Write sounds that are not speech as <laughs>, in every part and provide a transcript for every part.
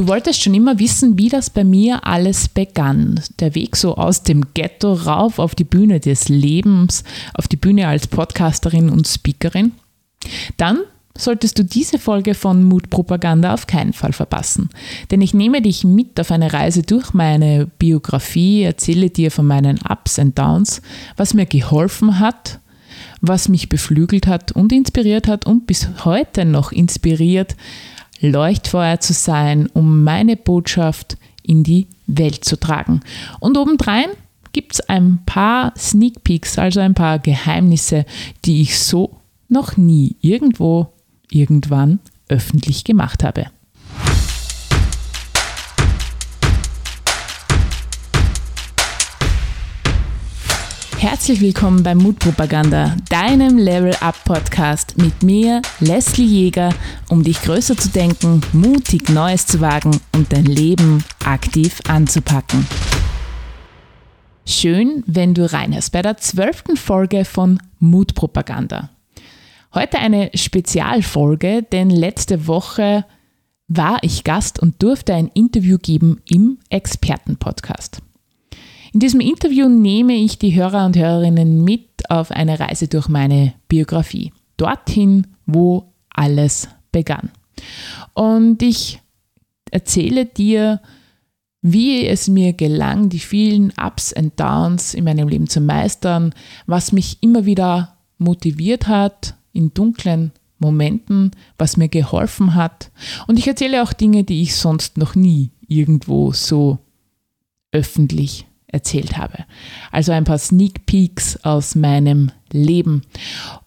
Du wolltest schon immer wissen, wie das bei mir alles begann. Der Weg so aus dem Ghetto rauf auf die Bühne des Lebens, auf die Bühne als Podcasterin und Speakerin. Dann solltest du diese Folge von Mutpropaganda auf keinen Fall verpassen. Denn ich nehme dich mit auf eine Reise durch meine Biografie, erzähle dir von meinen Ups und Downs, was mir geholfen hat, was mich beflügelt hat und inspiriert hat und bis heute noch inspiriert, Leuchtfeuer zu sein, um meine Botschaft in die Welt zu tragen. Und obendrein gibt es ein paar Sneak Peeks, also ein paar Geheimnisse, die ich so noch nie irgendwo irgendwann öffentlich gemacht habe. Herzlich willkommen bei Mutpropaganda, deinem Level Up Podcast mit mir, Leslie Jäger, um dich größer zu denken, mutig Neues zu wagen und dein Leben aktiv anzupacken. Schön, wenn du reinhörst bei der zwölften Folge von Mutpropaganda. Heute eine Spezialfolge, denn letzte Woche war ich Gast und durfte ein Interview geben im Expertenpodcast. In diesem Interview nehme ich die Hörer und Hörerinnen mit auf eine Reise durch meine Biografie. Dorthin, wo alles begann. Und ich erzähle dir, wie es mir gelang, die vielen Ups und Downs in meinem Leben zu meistern, was mich immer wieder motiviert hat in dunklen Momenten, was mir geholfen hat. Und ich erzähle auch Dinge, die ich sonst noch nie irgendwo so öffentlich erzählt habe. Also ein paar Sneak Peeks aus meinem Leben.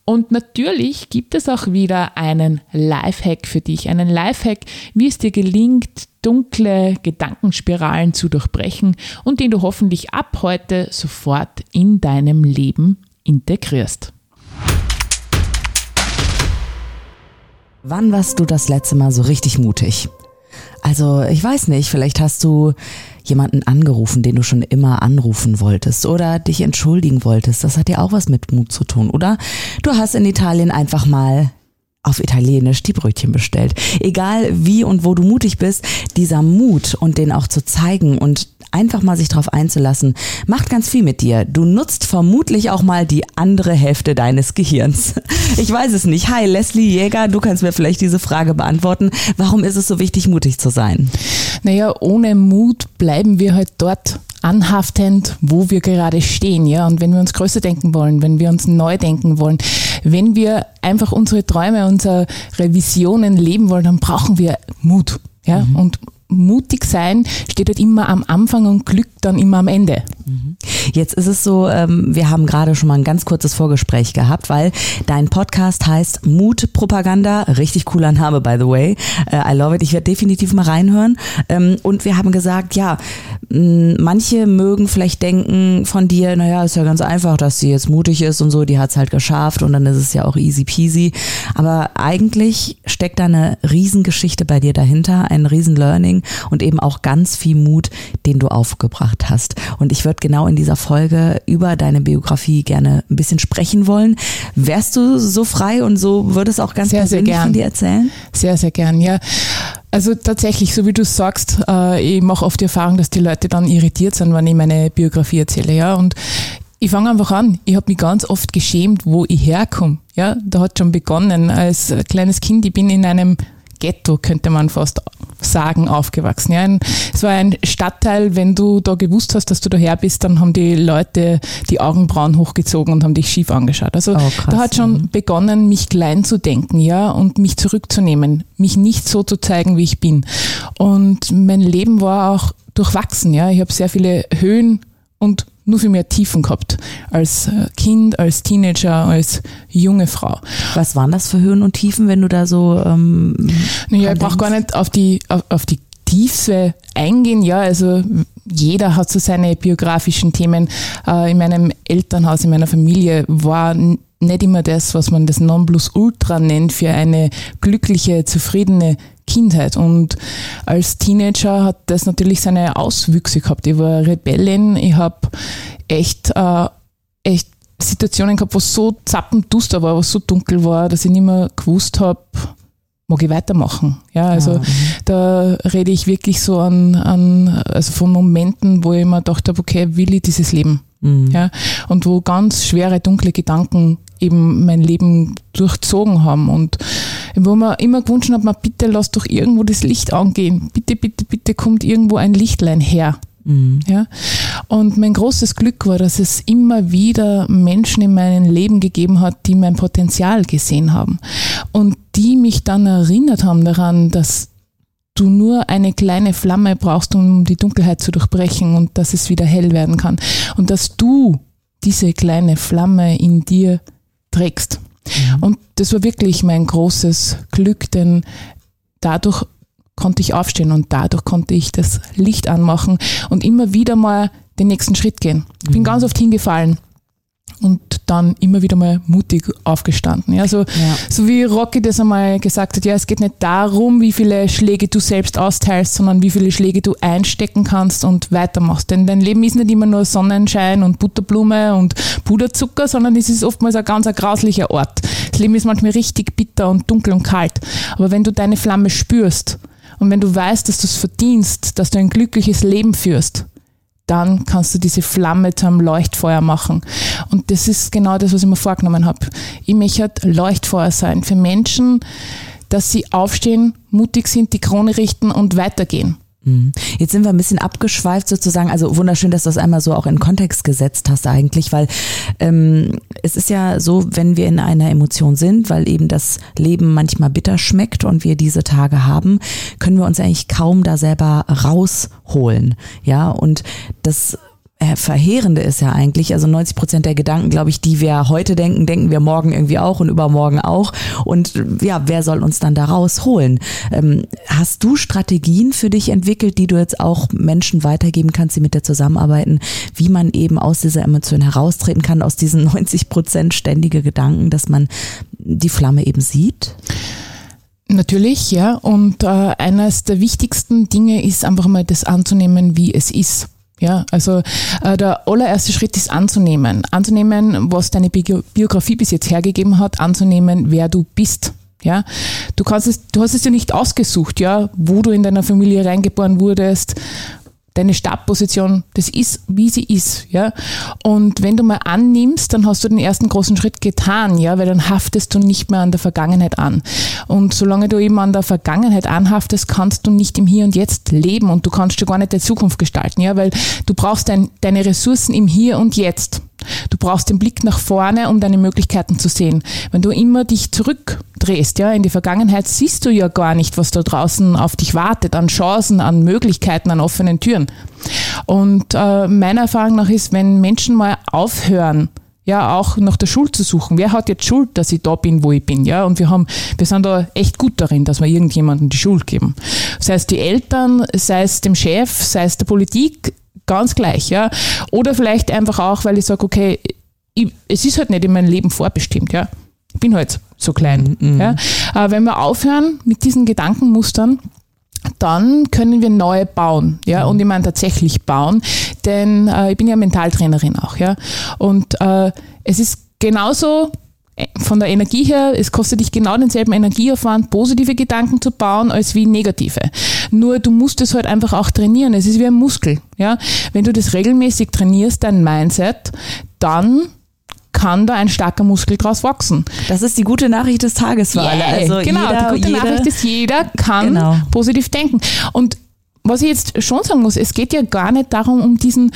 Und natürlich gibt es auch wieder einen Lifehack für dich, einen Lifehack, wie es dir gelingt, dunkle Gedankenspiralen zu durchbrechen und den du hoffentlich ab heute sofort in deinem Leben integrierst. Wann warst du das letzte Mal so richtig mutig? Also, ich weiß nicht, vielleicht hast du jemanden angerufen, den du schon immer anrufen wolltest oder dich entschuldigen wolltest. Das hat ja auch was mit Mut zu tun. Oder du hast in Italien einfach mal auf Italienisch die Brötchen bestellt. Egal wie und wo du mutig bist, dieser Mut und den auch zu zeigen und einfach mal sich drauf einzulassen, macht ganz viel mit dir. Du nutzt vermutlich auch mal die andere Hälfte deines Gehirns. <laughs> Ich weiß es nicht. Hi, Leslie Jäger, du kannst mir vielleicht diese Frage beantworten. Warum ist es so wichtig, mutig zu sein? Naja, ohne Mut bleiben wir halt dort anhaftend, wo wir gerade stehen, ja. Und wenn wir uns größer denken wollen, wenn wir uns neu denken wollen, wenn wir einfach unsere Träume, unsere Visionen leben wollen, dann brauchen wir Mut. Ja, mhm. und mutig sein steht halt immer am Anfang und Glück dann immer am Ende. Mhm. Jetzt ist es so, ähm, wir haben gerade schon mal ein ganz kurzes Vorgespräch gehabt, weil dein Podcast heißt Mutpropaganda. Richtig cooler Name, by the way. Äh, I love it. Ich werde definitiv mal reinhören. Ähm, und wir haben gesagt, ja, manche mögen vielleicht denken von dir, naja, ist ja ganz einfach, dass sie jetzt mutig ist und so, die hat es halt geschafft und dann ist es ja auch easy peasy. Aber eigentlich steckt da eine Riesengeschichte bei dir dahinter, ein Riesenlearning und eben auch ganz viel Mut, den du aufgebracht hast. Und ich würde genau in dieser Folge über deine Biografie gerne ein bisschen sprechen wollen. Wärst du so frei und so würdest auch ganz sehr, persönlich sehr von dir erzählen? Sehr, sehr gern, ja. Also tatsächlich, so wie du sagst, äh, ich mache oft die Erfahrung, dass die Leute dann irritiert sind, wenn ich meine Biografie erzähle, ja. Und ich fange einfach an. Ich habe mich ganz oft geschämt, wo ich herkomme. Ja, da hat schon begonnen als kleines Kind. Ich bin in einem Ghetto, könnte man fast sagen, aufgewachsen. Ja, es war ein Stadtteil, wenn du da gewusst hast, dass du daher bist, dann haben die Leute die Augenbrauen hochgezogen und haben dich schief angeschaut. Also oh, krass, da hat schon ja. begonnen, mich klein zu denken, ja, und mich zurückzunehmen, mich nicht so zu zeigen, wie ich bin. Und mein Leben war auch durchwachsen, ja. Ich habe sehr viele Höhen und nur viel mehr Tiefen gehabt. Als äh, Kind, als Teenager, als junge Frau. Was waren das für Höhen und Tiefen, wenn du da so. Ähm, naja, ich brauche gar nicht auf die, auf, auf die Tiefe eingehen. Ja, also jeder hat so seine biografischen Themen. Äh, in meinem Elternhaus, in meiner Familie war nicht immer das, was man das Nonplusultra nennt für eine glückliche, zufriedene Kindheit. Und als Teenager hat das natürlich seine Auswüchse gehabt. Ich war Rebellin, ich habe echt, äh, echt Situationen gehabt, wo es so zappenduster war, wo es so dunkel war, dass ich nicht mehr gewusst habe, mag ich weitermachen. Ja, also ah, da rede ich wirklich so an, an also von Momenten, wo ich mir gedacht habe, okay, will ich dieses Leben? Mhm. Ja, und wo ganz schwere, dunkle Gedanken eben mein Leben durchzogen haben und wo man immer gewünscht hat, man bitte lass doch irgendwo das Licht angehen. Bitte, bitte, bitte kommt irgendwo ein Lichtlein her. Mhm. Ja? Und mein großes Glück war, dass es immer wieder Menschen in meinem Leben gegeben hat, die mein Potenzial gesehen haben und die mich dann erinnert haben daran, dass du nur eine kleine Flamme brauchst, um die Dunkelheit zu durchbrechen und dass es wieder hell werden kann und dass du diese kleine Flamme in dir trägst. Mhm. Und das war wirklich mein großes Glück, denn dadurch konnte ich aufstehen und dadurch konnte ich das Licht anmachen und immer wieder mal den nächsten Schritt gehen. Ich bin mhm. ganz oft hingefallen und dann immer wieder mal mutig aufgestanden. Ja, so, ja. so wie Rocky das einmal gesagt hat, ja, es geht nicht darum, wie viele Schläge du selbst austeilst, sondern wie viele Schläge du einstecken kannst und weitermachst. Denn dein Leben ist nicht immer nur Sonnenschein und Butterblume und Puderzucker, sondern es ist oftmals ein ganz ein grauslicher Ort. Das Leben ist manchmal richtig bitter und dunkel und kalt. Aber wenn du deine Flamme spürst und wenn du weißt, dass du es verdienst, dass du ein glückliches Leben führst, dann kannst du diese Flamme zu einem Leuchtfeuer machen. Und das ist genau das, was ich mir vorgenommen habe. Ich möchte halt Leuchtfeuer sein für Menschen, dass sie aufstehen, mutig sind, die Krone richten und weitergehen. Mhm. Jetzt sind wir ein bisschen abgeschweift sozusagen. Also wunderschön, dass du das einmal so auch in Kontext gesetzt hast eigentlich, weil ähm, es ist ja so, wenn wir in einer Emotion sind, weil eben das Leben manchmal bitter schmeckt und wir diese Tage haben, können wir uns eigentlich kaum da selber rausholen. Ja, und das Verheerende ist ja eigentlich, also 90 Prozent der Gedanken, glaube ich, die wir heute denken, denken wir morgen irgendwie auch und übermorgen auch. Und ja, wer soll uns dann da rausholen? Ähm, hast du Strategien für dich entwickelt, die du jetzt auch Menschen weitergeben kannst, die mit dir zusammenarbeiten, wie man eben aus dieser Emotion heraustreten kann, aus diesen 90 Prozent ständige Gedanken, dass man die Flamme eben sieht? Natürlich, ja. Und äh, eines der wichtigsten Dinge ist einfach mal das anzunehmen, wie es ist. Ja, also äh, der allererste Schritt ist anzunehmen. Anzunehmen, was deine Biografie bis jetzt hergegeben hat, anzunehmen, wer du bist. Ja, du kannst es, du hast es ja nicht ausgesucht, ja, wo du in deiner Familie reingeboren wurdest, deine Startposition, das ist, wie sie ist, ja. Und wenn du mal annimmst, dann hast du den ersten großen Schritt getan, ja, weil dann haftest du nicht mehr an der Vergangenheit an. Und solange du eben an der Vergangenheit anhaftest, kannst du nicht im Hier und Jetzt leben und du kannst dir gar nicht die Zukunft gestalten, ja, weil du brauchst dein, deine Ressourcen im Hier und Jetzt. Du brauchst den Blick nach vorne, um deine Möglichkeiten zu sehen. Wenn du immer dich zurückdrehst, ja, in die Vergangenheit, siehst du ja gar nicht, was da draußen auf dich wartet, an Chancen, an Möglichkeiten, an offenen Türen. Und äh, meiner Erfahrung nach ist, wenn Menschen mal aufhören, ja, auch nach der Schuld zu suchen. Wer hat jetzt Schuld, dass ich da bin, wo ich bin, ja? Und wir haben, wir sind da echt gut darin, dass wir irgendjemandem die Schuld geben. Sei es die Eltern, sei es dem Chef, sei es der Politik, ganz gleich, ja. Oder vielleicht einfach auch, weil ich sage, okay, ich, es ist halt nicht in meinem Leben vorbestimmt, ja. Ich bin halt so klein. Mhm. Ja. Aber wenn wir aufhören mit diesen Gedankenmustern, dann können wir neu bauen, ja, mhm. und ich meine tatsächlich bauen, denn äh, ich bin ja Mentaltrainerin auch, ja, und äh, es ist genauso von der Energie her, es kostet dich genau denselben Energieaufwand, positive Gedanken zu bauen, als wie negative. Nur du musst es halt einfach auch trainieren. Es ist wie ein Muskel. Ja? Wenn du das regelmäßig trainierst, dein Mindset, dann kann da ein starker Muskel draus wachsen. Das ist die gute Nachricht des Tages für yeah, alle. Also genau, jeder, die gute jeder, Nachricht ist, jeder kann genau. positiv denken. Und was ich jetzt schon sagen muss, es geht ja gar nicht darum, um diesen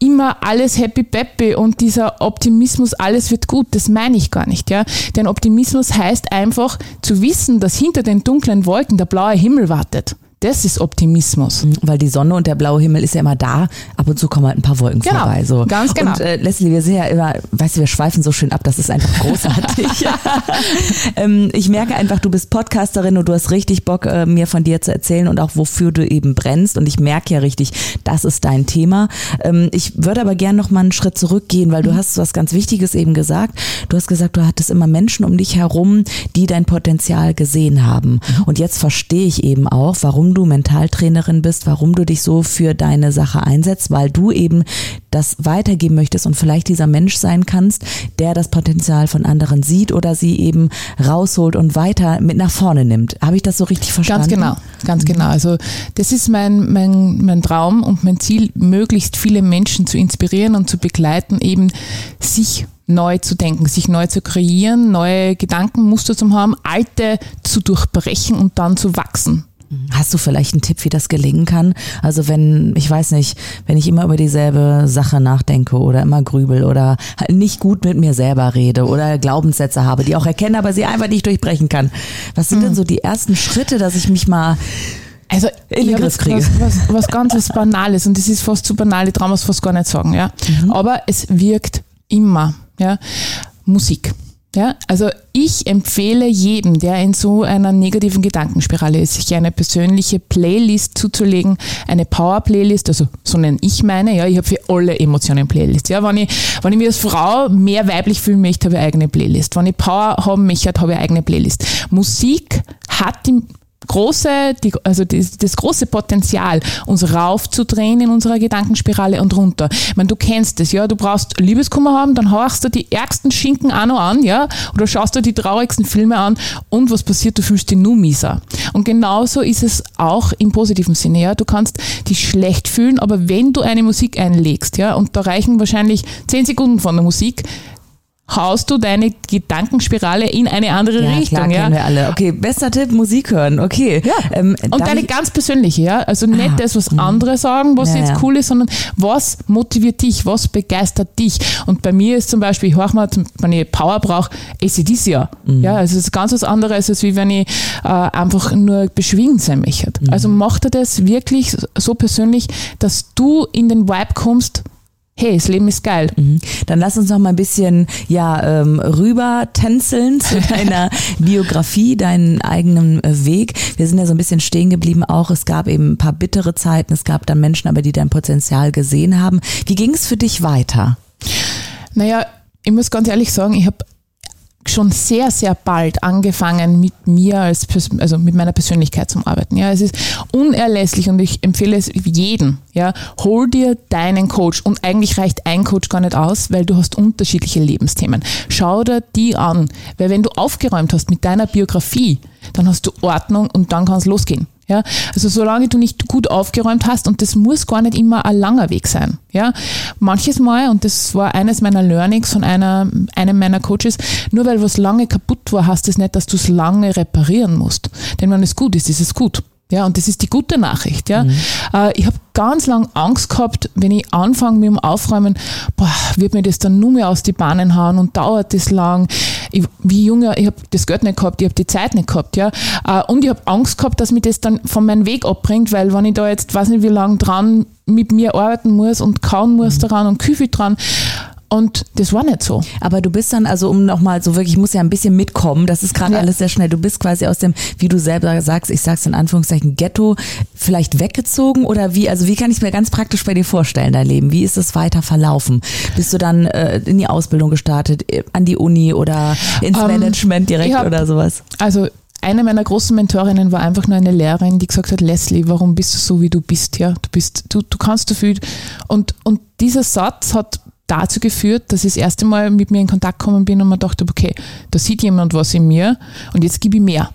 immer alles happy peppy und dieser Optimismus, alles wird gut, das meine ich gar nicht, ja. Denn Optimismus heißt einfach zu wissen, dass hinter den dunklen Wolken der blaue Himmel wartet. Das ist Optimismus. Mhm, weil die Sonne und der blaue Himmel ist ja immer da. Ab und zu kommen halt ein paar Wolken genau, vorbei. So. Ganz genau. Und äh, Leslie, wir sehen ja immer, weißt du, wir schweifen so schön ab, das ist einfach großartig. <laughs> ähm, ich merke einfach, du bist Podcasterin und du hast richtig Bock, äh, mir von dir zu erzählen und auch wofür du eben brennst. Und ich merke ja richtig, das ist dein Thema. Ähm, ich würde aber gerne noch mal einen Schritt zurückgehen, weil du mhm. hast was ganz Wichtiges eben gesagt. Du hast gesagt, du hattest immer Menschen um dich herum, die dein Potenzial gesehen haben. Mhm. Und jetzt verstehe ich eben auch, warum warum du Mentaltrainerin bist, warum du dich so für deine Sache einsetzt, weil du eben das weitergeben möchtest und vielleicht dieser Mensch sein kannst, der das Potenzial von anderen sieht oder sie eben rausholt und weiter mit nach vorne nimmt. Habe ich das so richtig verstanden? Ganz genau, ganz genau. Also das ist mein, mein, mein Traum und mein Ziel, möglichst viele Menschen zu inspirieren und zu begleiten, eben sich neu zu denken, sich neu zu kreieren, neue Gedankenmuster zu haben, alte zu durchbrechen und dann zu wachsen. Hast du vielleicht einen Tipp, wie das gelingen kann? Also wenn, ich weiß nicht, wenn ich immer über dieselbe Sache nachdenke oder immer grübel oder nicht gut mit mir selber rede oder Glaubenssätze habe, die auch erkenne, aber sie einfach nicht durchbrechen kann. Was sind mhm. denn so die ersten Schritte, dass ich mich mal also in den Griff kriege? Was, was, was ganz was Banales und das ist fast zu banal, ich traue es fast gar nicht sagen, ja. Mhm. Aber es wirkt immer, ja. Musik. Ja, also ich empfehle jedem, der in so einer negativen Gedankenspirale ist, sich eine persönliche Playlist zuzulegen, eine Power-Playlist, also so nenne ich meine, ja, ich habe für alle Emotionen Playlist. Ja, wenn ich, wenn ich mich als Frau mehr weiblich fühlen möchte, habe ich eine eigene Playlist. Wenn ich Power haben möchte, habe ich eine eigene Playlist. Musik hat die große, die, also das, das, große Potenzial, uns raufzudrehen in unserer Gedankenspirale und runter. Ich meine, du kennst das, ja, du brauchst Liebeskummer haben, dann hauchst du die ärgsten Schinken auch noch an, ja, oder schaust du die traurigsten Filme an und was passiert, du fühlst dich nur mieser. Und genauso ist es auch im positiven Sinne, ja, du kannst dich schlecht fühlen, aber wenn du eine Musik einlegst, ja, und da reichen wahrscheinlich zehn Sekunden von der Musik, haust du deine Gedankenspirale in eine andere ja, Richtung. Klar, ja, kennen wir alle. Okay, bester Tipp, Musik hören. Okay. Ja. Ähm, und deine ganz persönliche, ja. Also nicht ah, das, was mh. andere sagen, was ja, jetzt cool ist, sondern was motiviert dich, was begeistert dich. Und bei mir ist zum Beispiel, ich höre mal, wenn ich Power brauche, ACDC ja. Mhm. Ja, also es ist ganz was anderes, als wie wenn ich äh, einfach nur beschwingend sein möchte. Mhm. Also mach dir das wirklich so persönlich, dass du in den Vibe kommst, hey, das Leben ist geil. Mhm. Dann lass uns noch mal ein bisschen ja, ähm, rüber tänzeln zu <laughs> deiner Biografie, deinen eigenen äh, Weg. Wir sind ja so ein bisschen stehen geblieben auch. Es gab eben ein paar bittere Zeiten. Es gab dann Menschen, aber die dein Potenzial gesehen haben. Wie ging es für dich weiter? Naja, ich muss ganz ehrlich sagen, ich habe schon sehr, sehr bald angefangen mit mir als, also mit meiner Persönlichkeit zum Arbeiten. Ja, es ist unerlässlich und ich empfehle es jedem. Ja, hol dir deinen Coach und eigentlich reicht ein Coach gar nicht aus, weil du hast unterschiedliche Lebensthemen. Schau dir die an, weil wenn du aufgeräumt hast mit deiner Biografie, dann hast du Ordnung und dann kann es losgehen. Ja, also solange du nicht gut aufgeräumt hast und das muss gar nicht immer ein langer Weg sein. Ja, manches Mal und das war eines meiner Learnings von einer, einem meiner Coaches, nur weil was lange kaputt war, heißt das nicht, dass du es lange reparieren musst. Denn wenn es gut ist, ist es gut. Ja, und das ist die gute Nachricht. Ja. Mhm. Äh, ich habe ganz lang Angst gehabt, wenn ich anfange mit dem Aufräumen, boah, wird mir das dann nur mehr aus die Bahnen hauen und dauert das lang. Ich, wie Junge, ich habe das Geld nicht gehabt, ich habe die Zeit nicht gehabt. Ja. Äh, und ich habe Angst gehabt, dass mich das dann von meinem Weg abbringt, weil wenn ich da jetzt, weiß nicht wie lange dran mit mir arbeiten muss und kauen muss mhm. daran und Küfe dran, und das war nicht so. Aber du bist dann, also um nochmal so wirklich, ich muss ja ein bisschen mitkommen, das ist gerade ja. alles sehr schnell. Du bist quasi aus dem, wie du selber sagst, ich sag's in Anführungszeichen, Ghetto vielleicht weggezogen oder wie, also wie kann ich mir ganz praktisch bei dir vorstellen, dein Leben? Wie ist es weiter verlaufen? Bist du dann äh, in die Ausbildung gestartet, äh, an die Uni oder ins um, ähm, Management direkt hab, oder sowas? Also eine meiner großen Mentorinnen war einfach nur eine Lehrerin, die gesagt hat, Leslie, warum bist du so, wie du bist? Ja, du bist, du, du kannst viel. Und, und dieser Satz hat dazu geführt, dass ich das erste Mal mit mir in Kontakt gekommen bin und mir dachte, okay, da sieht jemand was in mir und jetzt gebe ich mehr.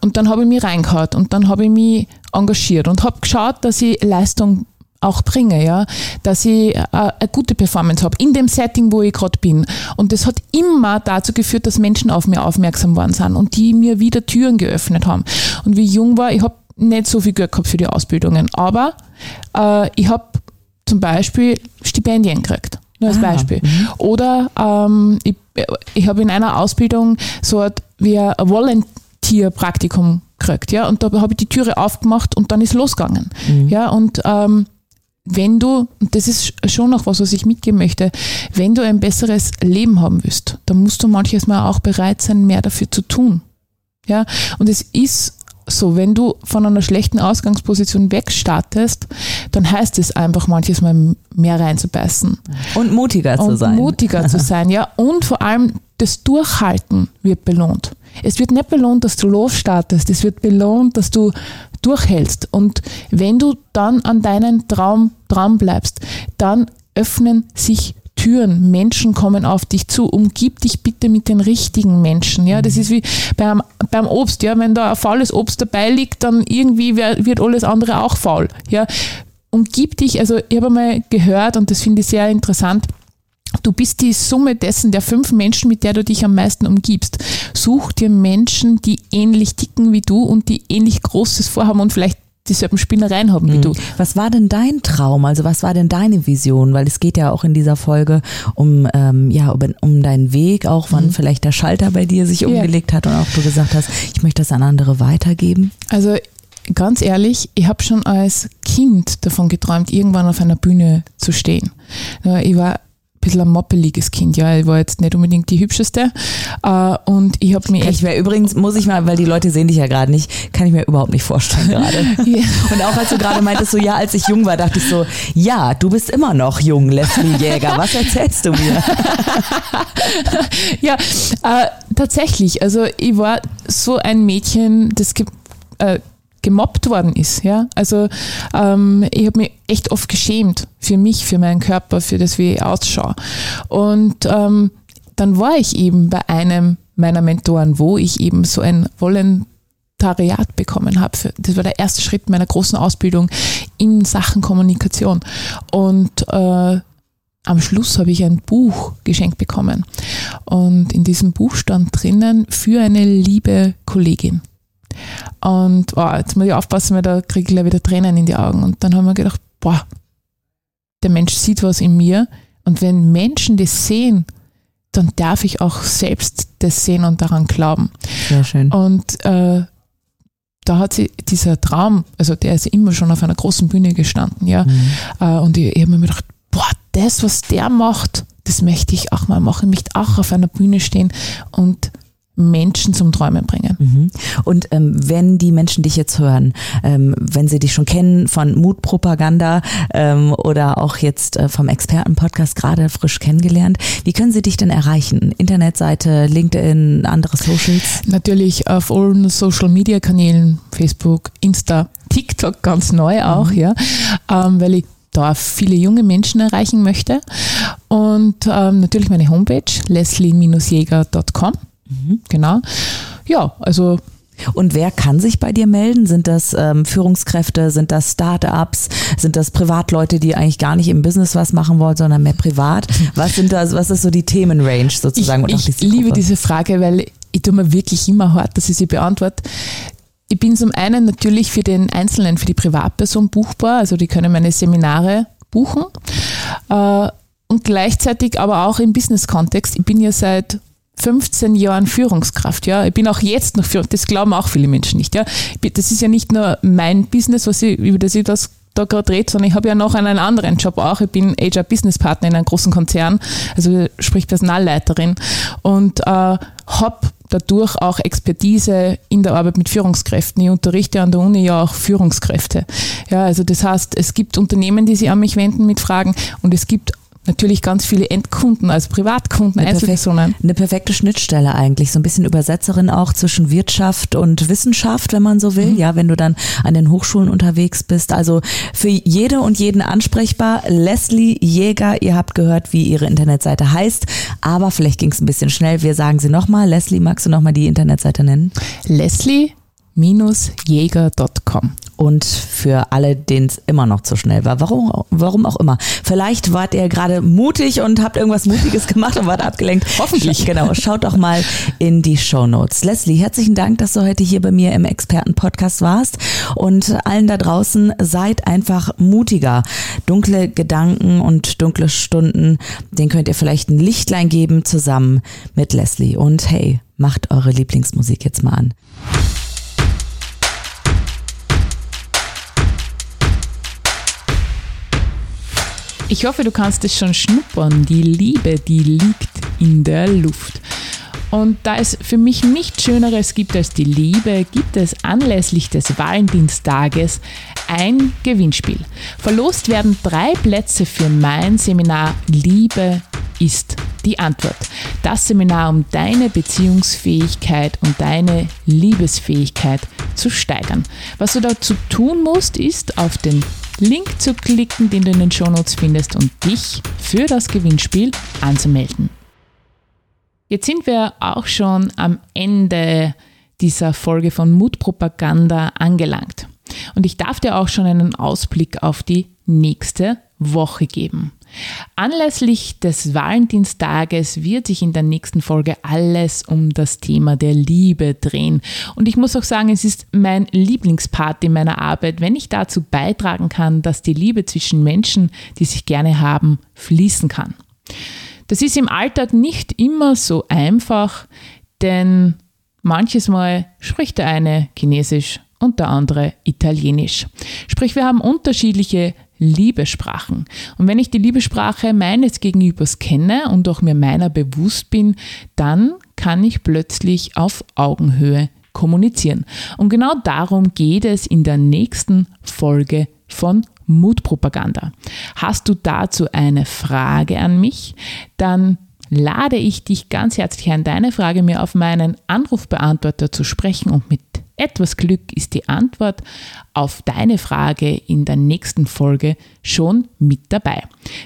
Und dann habe ich mich reingehauen und dann habe ich mich engagiert und habe geschaut, dass ich Leistung auch bringe, ja, dass ich äh, eine gute Performance habe in dem Setting, wo ich gerade bin. Und das hat immer dazu geführt, dass Menschen auf mir aufmerksam worden sind und die mir wieder Türen geöffnet haben. Und wie ich jung war, ich habe nicht so viel Geld gehabt für die Ausbildungen, aber äh, ich habe zum Beispiel Stipendien gekriegt. Nur als ah, Beispiel. Mhm. Oder ähm, ich, ich habe in einer Ausbildung so ein, wie ein Volunteer-Praktikum gekriegt, ja, und da habe ich die Türe aufgemacht und dann ist losgegangen. Mhm. Ja, und ähm, wenn du, und das ist schon noch was, was ich mitgeben möchte, wenn du ein besseres Leben haben willst, dann musst du manches Mal auch bereit sein, mehr dafür zu tun. Ja, und es ist so, wenn du von einer schlechten Ausgangsposition wegstartest, dann heißt es einfach manches Mal mehr reinzubeißen. Und mutiger und zu sein. Mutiger zu <laughs> sein, ja. Und vor allem das Durchhalten wird belohnt. Es wird nicht belohnt, dass du losstartest. Es wird belohnt, dass du durchhältst. Und wenn du dann an deinen Traum dran bleibst, dann öffnen sich Türen, Menschen kommen auf dich zu. Umgib dich bitte mit den richtigen Menschen. Ja, das ist wie beim, beim Obst. Ja, wenn da ein faules Obst dabei liegt, dann irgendwie wird alles andere auch faul. Ja, umgib dich. Also ich habe einmal gehört und das finde ich sehr interessant. Du bist die Summe dessen der fünf Menschen, mit der du dich am meisten umgibst. Such dir Menschen, die ähnlich ticken wie du und die ähnlich Großes vorhaben und vielleicht dieselben Spinnereien haben wie mhm. du. Was war denn dein Traum? Also was war denn deine Vision? Weil es geht ja auch in dieser Folge um, ähm, ja, um, um deinen Weg, auch wann mhm. vielleicht der Schalter bei dir sich umgelegt ja. hat und auch du gesagt hast, ich möchte das an andere weitergeben. Also ganz ehrlich, ich habe schon als Kind davon geträumt, irgendwann auf einer Bühne zu stehen. Ich war bisschen ein moppeliges Kind. Ja, ich war jetzt nicht unbedingt die hübscheste. Äh, und ich habe mir kann echt. Ich mir übrigens, muss ich mal, weil die Leute sehen dich ja gerade nicht, kann ich mir überhaupt nicht vorstellen gerade. <laughs> ja. Und auch als du gerade meintest, so ja, als ich jung war, dachte ich so, ja, du bist immer noch jung, Leslie Jäger. Was erzählst du mir? <laughs> ja, äh, tatsächlich. Also ich war so ein Mädchen, das gibt. Äh, gemobbt worden ist. Ja? Also ähm, ich habe mich echt oft geschämt für mich, für meinen Körper, für das, wie ich ausschaue. Und ähm, dann war ich eben bei einem meiner Mentoren, wo ich eben so ein Volontariat bekommen habe. Das war der erste Schritt meiner großen Ausbildung in Sachen Kommunikation. Und äh, am Schluss habe ich ein Buch geschenkt bekommen. Und in diesem Buch stand drinnen für eine liebe Kollegin. Und oh, jetzt muss ich aufpassen, weil da kriege ich gleich wieder Tränen in die Augen. Und dann haben wir gedacht, boah, der Mensch sieht was in mir. Und wenn Menschen das sehen, dann darf ich auch selbst das sehen und daran glauben. Sehr schön. Und äh, da hat sie dieser Traum, also der ist immer schon auf einer großen Bühne gestanden, ja. Mhm. Äh, und ich, ich habe mir gedacht, boah, das, was der macht, das möchte ich auch mal machen. Ich möchte auch auf einer Bühne stehen und Menschen zum Träumen bringen. Mhm. Und ähm, wenn die Menschen dich jetzt hören, ähm, wenn sie dich schon kennen von Mutpropaganda ähm, oder auch jetzt äh, vom Expertenpodcast gerade frisch kennengelernt, wie können sie dich denn erreichen? Internetseite, LinkedIn, andere Socials? Natürlich auf allen Social Media Kanälen, Facebook, Insta, TikTok ganz neu auch, mhm. ja, ähm, weil ich da viele junge Menschen erreichen möchte. Und ähm, natürlich meine Homepage leslie-jäger.com Mhm. Genau. Ja, also und wer kann sich bei dir melden? Sind das ähm, Führungskräfte, sind das Startups, sind das Privatleute, die eigentlich gar nicht im Business was machen wollen, sondern mehr privat? Was sind das, was ist so die Themenrange sozusagen? Ich, ich liebe diese Frage, weil ich tue mir wirklich immer hart, dass ich sie beantworte. Ich bin zum einen natürlich für den Einzelnen, für die Privatperson buchbar, also die können meine Seminare buchen. Äh, und gleichzeitig aber auch im Business-Kontext. Ich bin ja seit 15 Jahren Führungskraft, ja. Ich bin auch jetzt noch Führungskraft, das glauben auch viele Menschen nicht, ja. Das ist ja nicht nur mein Business, was ich, über das ich das da gerade rede, sondern ich habe ja noch einen anderen Job auch. Ich bin HR Business Partner in einem großen Konzern, also sprich Personalleiterin und äh, habe dadurch auch Expertise in der Arbeit mit Führungskräften. Ich unterrichte an der Uni ja auch Führungskräfte. Ja, also das heißt, es gibt Unternehmen, die sich an mich wenden mit Fragen und es gibt natürlich ganz viele Endkunden, also Privatkunden, eine Einzelpersonen. Perfek eine perfekte Schnittstelle eigentlich, so ein bisschen Übersetzerin auch zwischen Wirtschaft und Wissenschaft, wenn man so will, mhm. ja, wenn du dann an den Hochschulen unterwegs bist. Also für jede und jeden ansprechbar. Leslie Jäger, ihr habt gehört, wie ihre Internetseite heißt, aber vielleicht ging es ein bisschen schnell. Wir sagen sie nochmal. Leslie, magst du nochmal die Internetseite nennen? Leslie-jäger.com und für alle, denen es immer noch zu schnell war. Warum, warum auch immer. Vielleicht wart ihr gerade mutig und habt irgendwas Mutiges <laughs> gemacht und wart abgelenkt. Hoffentlich. <laughs> Genau. Schaut doch mal in die Show Notes. Leslie, herzlichen Dank, dass du heute hier bei mir im Expertenpodcast warst und allen da draußen seid einfach mutiger. Dunkle Gedanken und dunkle Stunden, den könnt ihr vielleicht ein Lichtlein geben zusammen mit Leslie. Und hey, macht eure Lieblingsmusik jetzt mal an. Ich hoffe, du kannst es schon schnuppern. Die Liebe, die liegt in der Luft. Und da es für mich nichts Schöneres gibt als die Liebe, gibt es anlässlich des Valentinstages ein Gewinnspiel. Verlost werden drei Plätze für mein Seminar Liebe ist Die Antwort. Das Seminar, um deine Beziehungsfähigkeit und deine Liebesfähigkeit zu steigern. Was du dazu tun musst, ist auf den Link zu klicken, den du in den Shownotes findest und dich für das Gewinnspiel anzumelden. Jetzt sind wir auch schon am Ende dieser Folge von Mutpropaganda angelangt. Und ich darf dir auch schon einen Ausblick auf die nächste Woche geben. Anlässlich des Valentinstages wird sich in der nächsten Folge alles um das Thema der Liebe drehen. Und ich muss auch sagen, es ist mein Lieblingspart in meiner Arbeit, wenn ich dazu beitragen kann, dass die Liebe zwischen Menschen, die sich gerne haben, fließen kann. Das ist im Alltag nicht immer so einfach, denn manches Mal spricht der eine Chinesisch und der andere Italienisch. Sprich, wir haben unterschiedliche Liebesprachen. Und wenn ich die Liebesprache meines Gegenübers kenne und auch mir meiner bewusst bin, dann kann ich plötzlich auf Augenhöhe kommunizieren. Und genau darum geht es in der nächsten Folge von Mutpropaganda. Hast du dazu eine Frage an mich? Dann lade ich dich ganz herzlich ein, deine Frage mir auf meinen Anrufbeantworter zu sprechen und mit etwas Glück ist die Antwort auf deine Frage in der nächsten Folge schon mit dabei.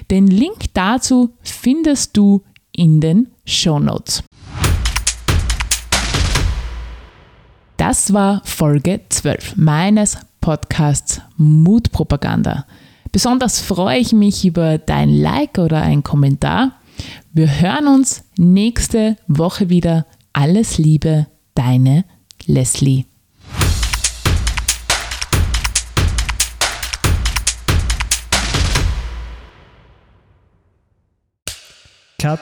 Den Link dazu findest du in den Show Notes. Das war Folge 12 meines Podcasts Mutpropaganda. Besonders freue ich mich über dein Like oder ein Kommentar. Wir hören uns nächste Woche wieder. Alles Liebe, deine Leslie. Cut.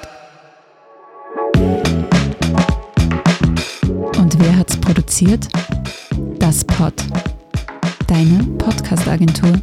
Und wer hat's produziert? Das Pod. Deine Podcast-Agentur.